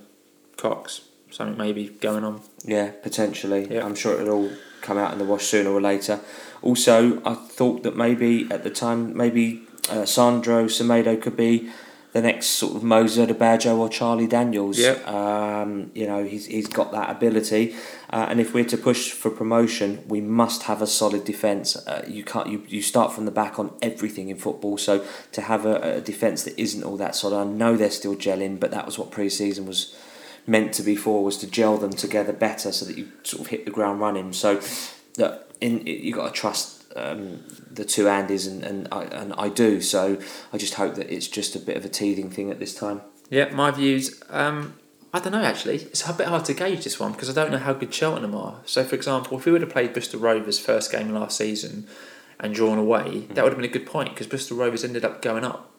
Cox, something maybe going on. yeah, potentially. Yeah. I'm sure it'll all come out in the wash sooner or later. Also, I thought that maybe at the time, maybe uh, Sandro Semedo could be the next sort of Moses Odubajo or Charlie Daniels. Yep. Um, you know, he's, he's got that ability. Uh, and if we're to push for promotion, we must have a solid defence. Uh, you can't you, you start from the back on everything in football. So to have a, a defence that isn't all that solid, I know they're still gelling, but that was what pre-season was meant to be for was to gel them together better so that you sort of hit the ground running. So look, in you got to trust um, the two Andys and, and I and I do. So I just hope that it's just a bit of a teething thing at this time. Yeah, my views. Um, I don't know actually. It's a bit hard to gauge this one because I don't know how good Cheltenham are. So, for example, if we would have played Bristol Rovers first game last season and drawn away, that would have been a good point because Bristol Rovers ended up going up.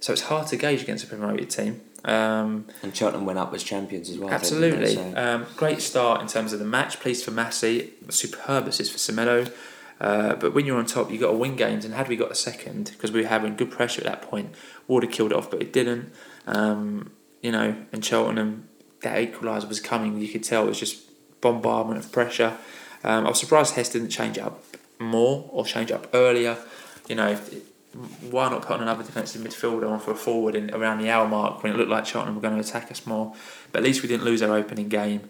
So it's hard to gauge against a promoted team. Um, And Cheltenham went up as champions as well. Absolutely. So- Um, great start in terms of the match. Pleased for Massey. Superb assist for Semedo. Uh, but when you're on top, you've got to win games. And had we got a second, because we were having good pressure at that point, would have killed it off, but it didn't. Um, you know, and Cheltenham, that equaliser was coming. You could tell it was just bombardment of pressure. Um, I was surprised Hess didn't change up more or change up earlier. You know, why not put on another defensive midfielder on for a forward in around the hour mark when it looked like Cheltenham were going to attack us more? But at least we didn't lose our opening game.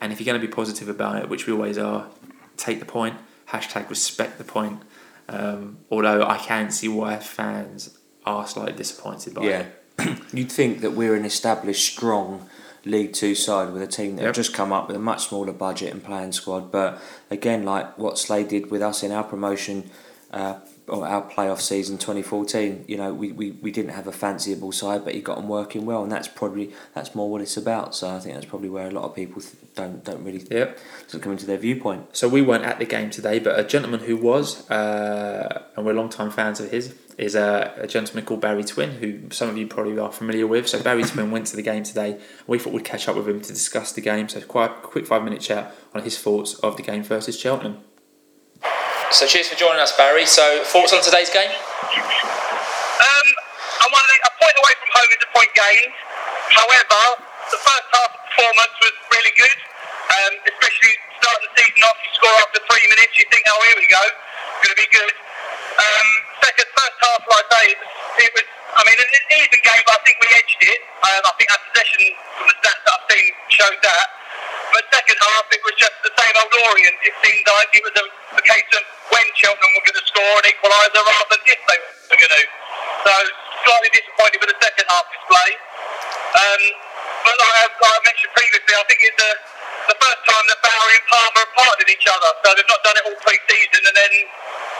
And if you're going to be positive about it, which we always are, take the point. Hashtag respect the point. Um, although I can see why fans are slightly disappointed by yeah. it. <clears throat> You'd think that we're an established, strong League Two side with a team that Yep. have just come up with a much smaller budget and playing squad. But again, like what Slade did with us in our promotion uh, our playoff season 2014 you know we, we, we didn't have a fanciable side but he got them working well and that's probably that's more what it's about. So I think that's probably where a lot of people don't don't really yep. doesn't come into their viewpoint. So we weren't at the game today but a gentleman who was uh, and we're long time fans of his is a, a, gentleman called Barry Twin who some of you probably are familiar with. So Barry <laughs> Twin went to the game today. We thought we'd catch up with him to discuss the game. So quite a quick five minute chat on his thoughts of the game versus Cheltenham so cheers for joining us, Barry. So thoughts on today's game? Um, I'm on a point away from home is a point gained. However, the first half performance was really good, um, especially starting the season off. You score after three minutes, you think, oh, here we go, it's going to be good. Um, second, first half, like I say, it was, I mean, an even game, but I think we edged it. Um, I think our possession, from the stats that I've seen, showed that. But second half, it was just the same old Orient. It seemed like it was a, a case of when Cheltenham were going to score an equaliser rather than if they were going to. So slightly disappointed with the second half display. Um, but like I, like I, mentioned previously, I think it's the, the first time that Bowery and Palmer have partnered each other. So they've not done it all pre-season, and then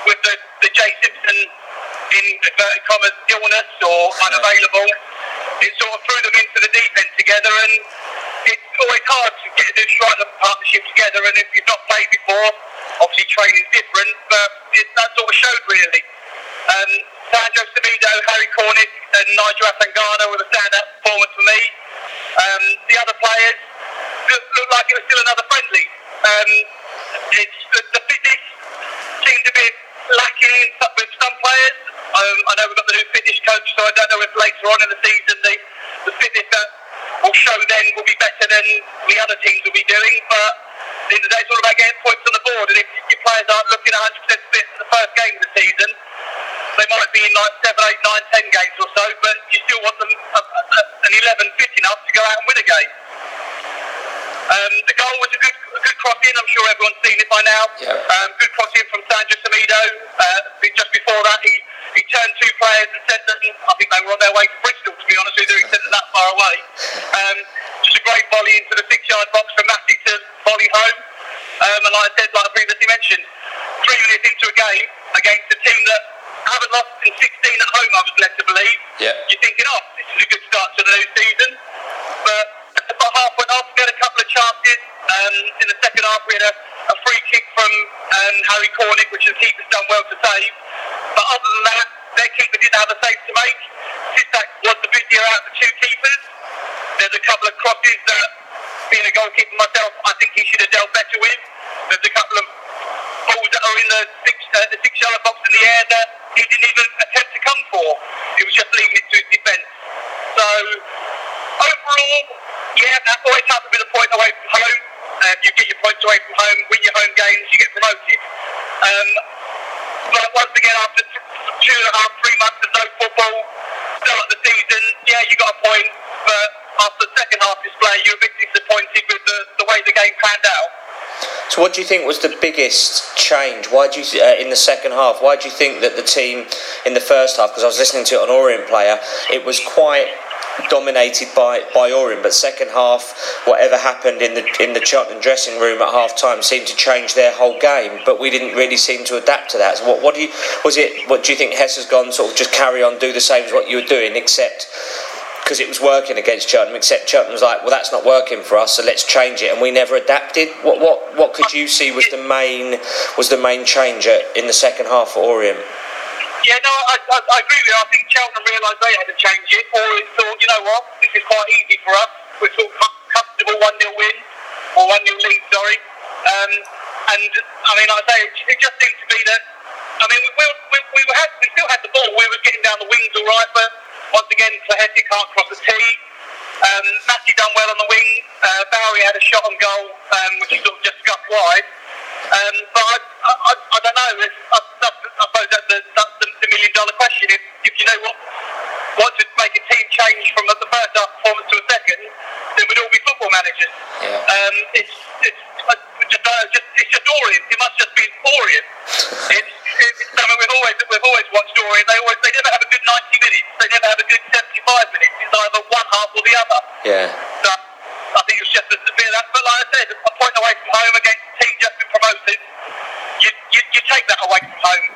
with the, the Jay Simpson in inverted commas illness or unavailable, it sort of threw them into the deep end together and it's always hard to get to strike a partnership together and if you've not played before Obviously, training's different, but it, that sort of showed really. Um, Sandro Semedo, Harry Cornick, and Nigel Atangana were the standout performance for me. Um, the other players looked, looked like it was still another friendly. Um, it's, the, the fitness seemed a bit lacking with some players. Um, I know we've got the new fitness coach, so I don't know if later on in the season the, the fitness that will show then will be better than the other teams will be doing. But at the end of the day, it's all about getting points on the board. And if your players aren't looking 100% fit for the first game of the season, they might be in like 7, 8, 9, 10 games or so, but you still want them uh, uh, an 11 fit enough to go out and win a game. Um, the goal was a good, a good cross in. I'm sure everyone's seen it by now. Yeah. Um, good cross in from Sandro Semedo. Uh, just before that, he, he turned two players and sent them. I think they were on their way to Bristol, to be honest with you. He sent them that far away. Um, just a great volley into the six-yard box from Matty to volley home. Um, and like I said, like I previously mentioned, three minutes into a game against a team that haven't lost in 16 at home, I was led to believe. Yeah. You're thinking, oh, this is a good start to the new season. But about half went off, we had a couple of chances. Um, in the second half, we had a, a free kick from um, Harry Cornick, which the keeper's done well to save. But other than that, their keeper didn't have a save to make. Cisak was the busier out of the two keepers. There's a couple of crosses that, being a goalkeeper myself, I think he should have dealt better with. There's a couple of balls that are in the six, uh, the six yard box in the air that he didn't even attempt to come for. He was just leaving it to his defence. So, overall, yeah, that's always happy with a point away from home. Uh, you get your points away from home, win your home games, you get promoted. Um, but once again, after two and a half, three months of no football, start the season, yeah, you got a point, but after the second half display, you were a bit disappointed with the, the way the game panned out. So, what do you think was the biggest change? Why do you uh, in the second half? Why do you think that the team in the first half? Because I was listening to it on Orient Player, it was quite dominated by, by Orient, but second half, whatever happened in the in the Cheltenham dressing room at half time seemed to change their whole game. But we didn't really seem to adapt to that. So what what do you was it? What do you think Hess has gone sort of just carry on, do the same as what you were doing, except because it was working against Cheltenham, except Cheltenham was like, well, that's not working for us, so let's change it, and we never adapted. What what what could you see was the main was the main change in the second half for Orient? Yeah, no, I, I, I agree with you. I think Cheltenham realised they had to change it, or it thought, you know what, this is quite easy for us. We're sort of comfortable 1 0 win, or 1 0 lead, sorry. Um, and, I mean, I say, it, it just seemed to be that, I mean, we, we, we, we, had, we still had the ball, we were getting down the wings all right, but once again, Flaherty can't cross the tee. Um, Matty done well on the wing. Uh, Bowery had a shot on goal, um, which he sort of just scuffed wide. Um, but I, I, I, don't know. It's, I, I suppose that's the, that's the, the million dollar question. If, if you know what what to make a team change from the first half performance to a second, then we'd all be football managers. Yeah. Um, it's, it's, just, uh, just, it's just Orient. It must just be Orient. it's, it's something we've always we've always watched Orient. They always they never have a good 90 minutes. They never have a good 75 minutes. It's either one half or the other. Yeah. So, I think it was just a bit of that. But like I said, a point away from home against a team just been promoted, you, you, you take that away from home.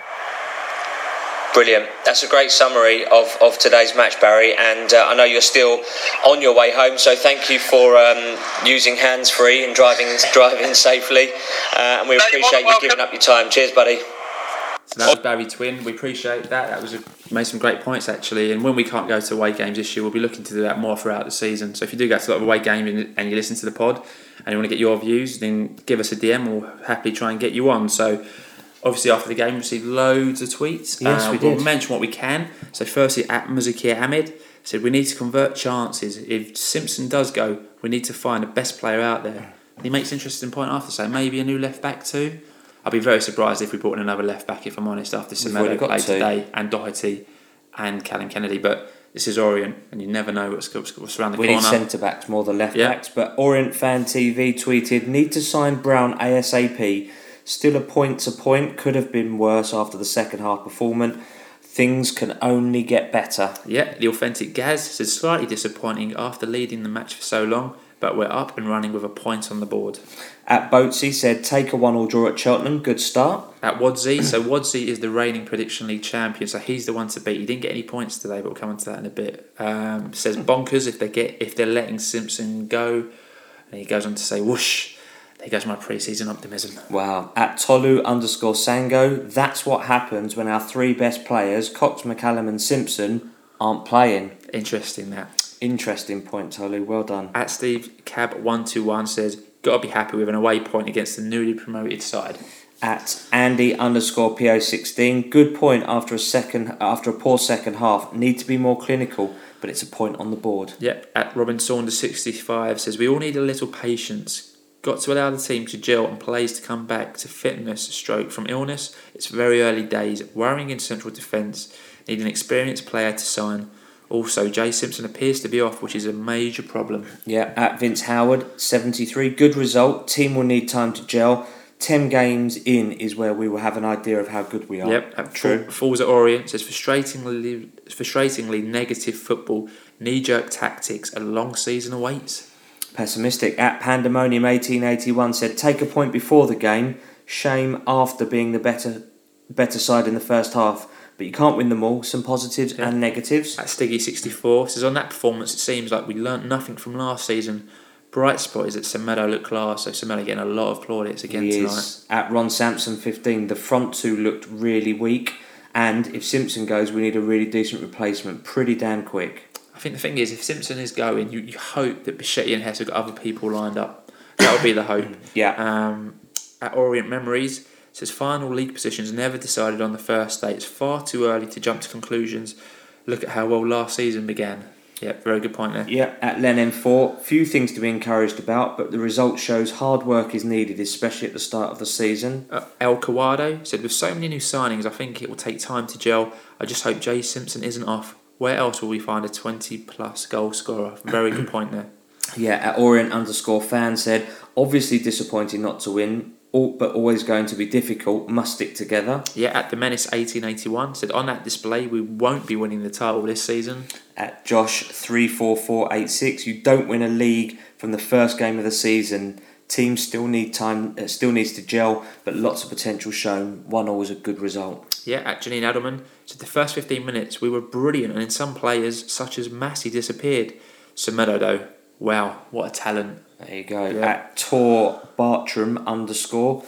Brilliant. That's a great summary of, of today's match, Barry. And uh, I know you're still on your way home, so thank you for um, using hands free and driving <laughs> driving safely. Uh, and we No, appreciate you giving up your time. Cheers, buddy. So that was Barry Twin. We appreciate that. That was a, made some great points actually. And when we can't go to away games this year, we'll be looking to do that more throughout the season. So if you do go to a lot of away games and, you listen to the pod and you want to get your views, then give us a DM. We'll happily try and get you on. So obviously after the game, we received loads of tweets. Yes, Uh, we We'll mention what we can. So firstly, at Muzakir Ahmed said we need to convert chances. If Simpson does go, we need to find the best player out there. And he makes an interesting point after saying maybe a new left back too. I'd be very surprised if we brought in another left back, if I'm honest, after Semedo got played two. today and Doherty and Callum Kennedy. But this is Orient, and you never know what's, what's, around the We need centre backs more than left Yeah. backs. But Orient Fan TV tweeted, need to sign Brown ASAP. Still a point to point. Could have been worse after the second half performance. Things can only get better. Yeah, the authentic Gaz says slightly disappointing after leading the match for so long, but we're up and running with a point on the board. At Boatsy said, take a one all draw at Cheltenham. Good start. At Wadzi, so Wadzi is the reigning prediction league champion, so he's the one to beat. He didn't get any points today, but we'll come on to that in a bit. Um, says bonkers if they get if they're letting Simpson go, and he goes on to say whoosh. There goes my pre-season optimism. Wow. At Tolu underscore Sango, that's what happens when our three best players, Cox, McCallum, and Simpson, aren't playing. Interesting that. Interesting point, Tolu. Well done. At Steve Cab one two one says got to be happy with an away point against the newly promoted side. At Andy underscore PO16, good point after a second after a poor second half. Need to be more clinical, but it's a point on the board. Yep. At Robin Saunders sixty five says we all need a little patience. Got to allow the team to gel and players to come back to fitness stroke from illness. It's very early days. Worrying in central defence. Need an experienced player to sign. Also, Jay Simpson appears to be off, which is a major problem. Yeah, at Vince Howard, 73. Good result. Team will need time to gel. 10 games in is where we will have an idea of how good we are. Yep, at True. Falls at Orient says frustratingly, frustratingly negative football, knee-jerk tactics, a long season awaits. Pessimistic. At Pandemonium 1881 said, take a point before the game. Shame after being the better better side in the first half. But you can't win them all. Some positives Yeah. and negatives. At Stiggy64 says on that performance, it seems like we learnt nothing from last season. Bright spot is that Semedo looked class, so Semedo getting a lot of plaudits again He tonight. is. At Ron Sampson 15, the front two looked really weak. And if Simpson goes, we need a really decent replacement pretty damn quick. I think the thing is, if Simpson is going, you, you hope that Becchetti and Hess have got other people lined up. That would be the hope. Yeah. Um, at Orient Memories, says final league positions never decided on the first day. It's far too early to jump to conclusions. Look at how well last season began. Yeah, very good point there. Yeah, at Len M4, few things to be encouraged about, but the result shows hard work is needed, especially at the start of the season. Uh, El Kawado said, with so many new signings, I think it will take time to gel. I just hope Jay Simpson isn't off. Where else will we find a 20 plus goal scorer? Very good point there. Yeah, at Orient underscore fan said, obviously disappointing not to win, all, but always going to be difficult, must stick together. Yeah, at the Menace 1881 said, on that display, we won't be winning the title this season. At Josh 34486, you don't win a league from the first game of the season. Team still need time, uh, still needs to gel, but lots of potential shown. One always a good result. Yeah, at Janine Adelman said, the first 15 minutes we were brilliant, and in some players, such as Massey, disappeared. Semedo, though, wow, what a talent. There you go. Yeah. At Tor Bartram underscore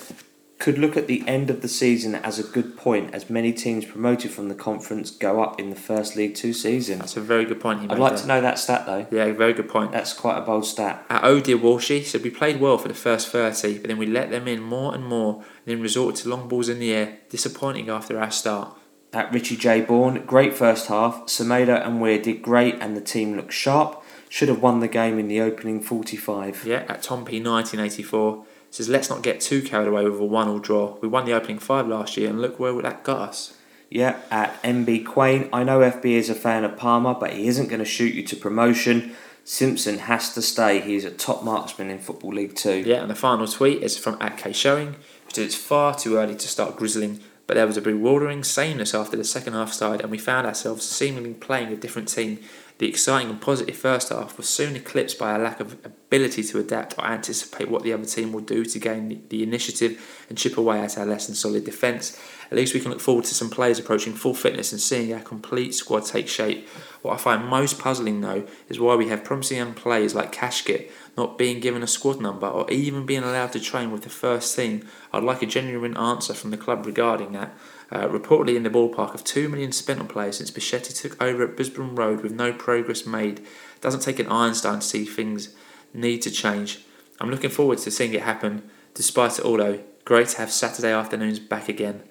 could look at the end of the season as a good point, as many teams promoted from the conference go up in the first League Two season. That's a very good point I'd like there. to know that stat though. Yeah, very good point. That's quite a bold stat. At Dear Walshy said we played well for the first 30, but then we let them in more and more, and then resorted to long balls in the air, disappointing after our start. At Richie J. Bourne, great first half. Semedo and Weir did great, and the team looked sharp. Should have won the game in the opening 45. Yeah, at Tom P 1984 says let's not get too carried away with a one all draw. We won the opening five last year, and look where that got us. Yeah, at MB Quain, I know FB is a fan of Palmer, but he isn't going to shoot you to promotion. Simpson has to stay. He's a top marksman in Football League Two. Yeah, and the final tweet is from at K Showing, which it's far too early to start grizzling, but there was a bewildering sameness after the second half started, and we found ourselves seemingly playing a different team. The exciting and positive first half was soon eclipsed by a lack of ability to adapt or anticipate what the other team will do to gain the, initiative and chip away at our less than solid defence. At least we can look forward to some players approaching full fitness and seeing our complete squad take shape. What I find most puzzling though is why we have promising young players like Kashket not being given a squad number or even being allowed to train with the first team. I'd like a genuine answer from the club regarding that. Uh, reportedly in the ballpark of 2 million spent on players since Becchetti took over at Brisbane Road with no progress made. Doesn't take an Einstein to see things need to change. I'm looking forward to seeing it happen. Despite it all though, great to have Saturday afternoons back again.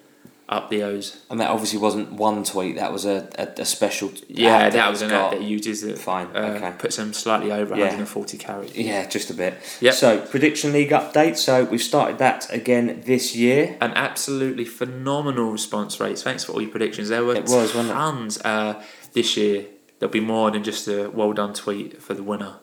Up the O's. And that obviously wasn't one tweet. That was a, a, a special. Yeah, ad that was an ad that uses it. Fine, Uh, okay. Puts them slightly over Yeah. 140 carries. Yeah, just a bit. Yep. So prediction league update. So we've started that again this year. An absolutely phenomenal response rates. Thanks for all your predictions. There were It was, tons uh, this year. There'll be more than just a well done tweet for the winner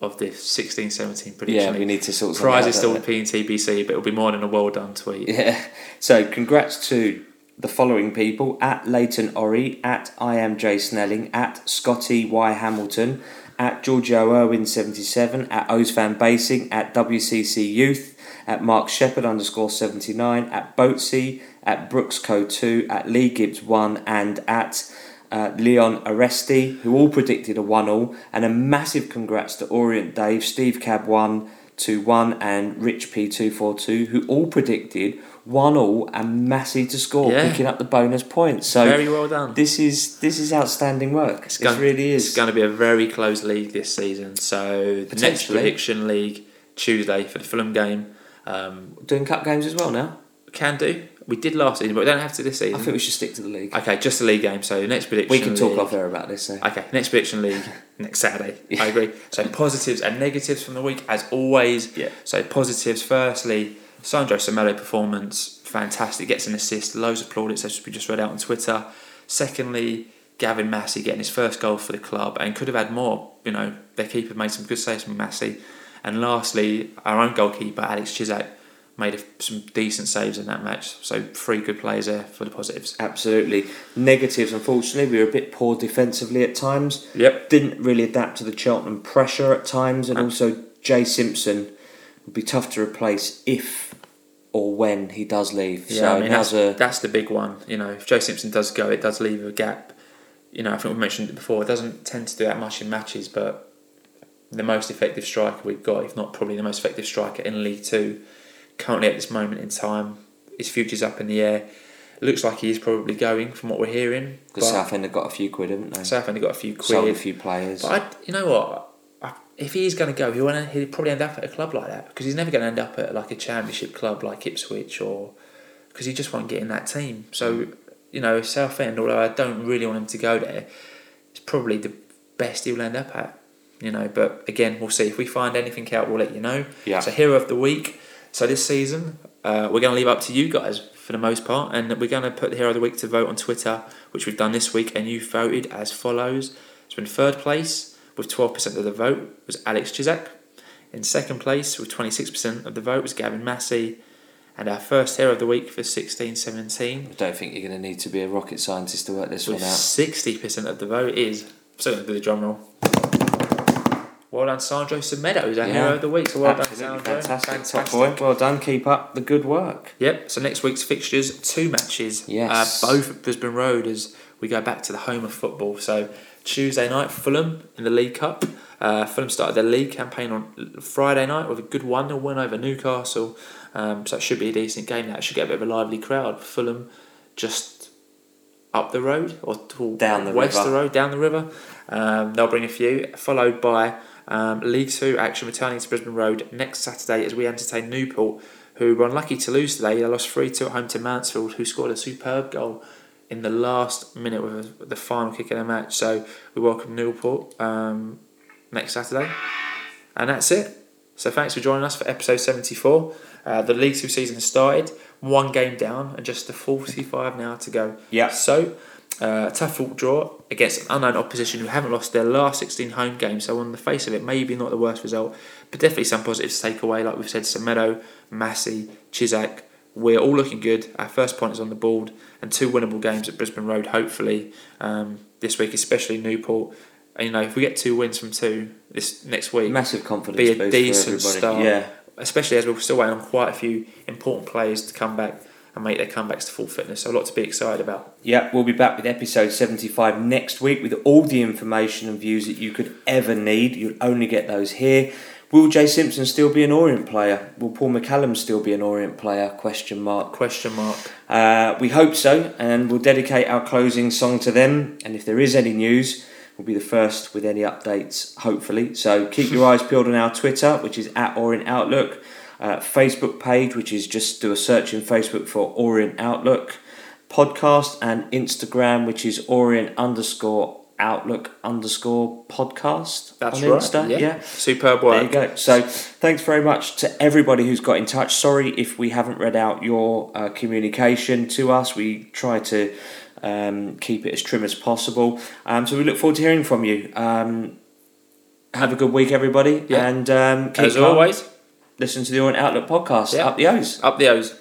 of the 16 17 prediction. Yeah, we need to sort. something Prize is still P and TBC, but it'll be more than a well done tweet. Yeah. So congrats to the following people at Leighton Ori, at I am Jay Snelling, at Scotty Y Hamilton, at Giorgio Irwin seventy seven, at Ozfan Basing, at WCC Youth, at Mark Shepherd underscore seventy nine, at Boatsy, at Brooks Co two, at Lee Gibbs one, and at uh, Leon Aresti, who all predicted a one all, and a massive congrats to Orient Dave, Steve Cab one two one, and Rich P two four two, who all predicted one all and Massey to score, Yeah. picking up the bonus points. So Very well done. this is this is outstanding work. It's it really is. It's going to be a very close league this season. So the next prediction league Tuesday for the Fulham game. Um, Doing cup games as well now. can do. We did last season, but we don't have to this season. I think we should stick to the league. Okay, just the league game. So next prediction. we can talk league- off air about this. So. Okay, next prediction league <laughs> next Saturday. I agree. So positives and negatives from the week, as always. Yeah. So positives. Firstly, Sandro Semedo performance fantastic. Gets an assist. Loads of plaudits as we just read out on Twitter. Secondly, Gavin Massey getting his first goal for the club and could have had more. You know, their keeper made some good saves from Massey. And lastly, our own goalkeeper Alex Cisak made some decent saves in that match. So three good players there for the positives. Absolutely. Negatives, unfortunately, we were a bit poor defensively at times. Yep. Didn't really adapt to the Cheltenham pressure at times, and And- also Jay Simpson would be tough to replace if or when he does leave. Yeah, so I mean that's, a that's the big one. You know, if Joe Simpson does go, it does leave a gap. You know, I think we mentioned it before. It doesn't tend to do that much in matches, but the most effective striker we've got, if not probably the most effective striker in League Two, currently at this moment in time, his future's up in the air. It looks like he is probably going from what we're hearing. because Southend have got a few quid, haven't they? Southend have got a few quid. Sold a few players. But I, you know what? If he is going to go, he'll, he'll probably end up at a club like that because he's never going to end up at like a championship club like Ipswich or because he just won't get in that team. So you know, Southend, although I don't really want him to go there, it's probably the best he'll end up at. You know, but again, we'll see. If we find anything out, we'll let you know. Yeah. So hero of the week. So this season, uh, we're going to leave up to you guys for the most part, and we're going to put the hero of the week to vote on Twitter, which we've done this week, and you voted as follows. So in third place with twelve percent of the vote was Alex Cisak. In second place with twenty six percent of the vote was Gavin Massey, and our first hero of the week for sixteen seventeen I don't think you're going to need to be a rocket scientist to work this one out. sixty percent of the vote is. So going to do the drum roll. Well done, Sandro Semedo, is our Yeah. hero of the week. So well Absolutely done, Sandro. fantastic. Top boy. Well done. Keep up the good work. Yep. So next week's fixtures, two matches. Yes. Uh, both at Brisbane Road as we go back to the home of football. So Tuesday night, Fulham in the League Cup. Uh, Fulham started their league campaign on Friday night with a good 1 0 win over Newcastle. Um, so it should be a decent game. That should get a bit of a lively crowd. Fulham just up the road or Down the west river. the road, down the river. Um, they'll bring a few, followed by um, League Two action returning to Brisbane Road next Saturday as we entertain Newport, who were unlucky to lose today. They lost 3 2 at home to Mansfield, who scored a superb goal in the last minute with the final kick of the match. So we welcome Newport um, next Saturday. And that's it. So thanks for joining us for episode 74. Uh, the League Two season has started, one game down, and just the 45 now to go. Yeah. So, uh, tough draw against an unknown opposition who haven't lost their last 16 home games. So, on the face of it, maybe not the worst result, but definitely some positives to take away. Like we've said, Semedo, Massey, Cisak, we're all looking good. Our first point is on the board, and two winnable games at Brisbane Road, hopefully, um, this week, especially Newport. And you know, if we get two wins from two this next week, Massive confidence be a decent start. Yeah. Especially as we're still waiting on quite a few important players to come back and make their comebacks to full fitness. So a lot to be excited about. Yeah, we'll be back with episode 75 next week with all the information and views that you could ever need. You'll only get those here. Will Jay Simpson still be an Orient player? Will Paul McCallum still be an Orient player? Question mark. Question mark. Uh, we hope so, and we'll dedicate our closing song to them. And if there is any news, we'll be the first with any updates, hopefully. So keep your eyes peeled on our Twitter, which is at Orient Outlook, uh, Facebook page, which is just do a search in Facebook for Orient Outlook, podcast, and Instagram, which is Orient underscore Outlook underscore podcast. That's on right. Insta. yeah. yeah. Superb There work. you go. So, thanks very much to everybody who's got in touch. Sorry if we haven't read out your uh, communication to us. We try to um, keep it as trim as possible. Um, so, we look forward to hearing from you. Um, have a good week, everybody. Yeah. And um, keep As calm. always, listen to the Orient Outlook podcast. Yeah. Up the O's. up the O's.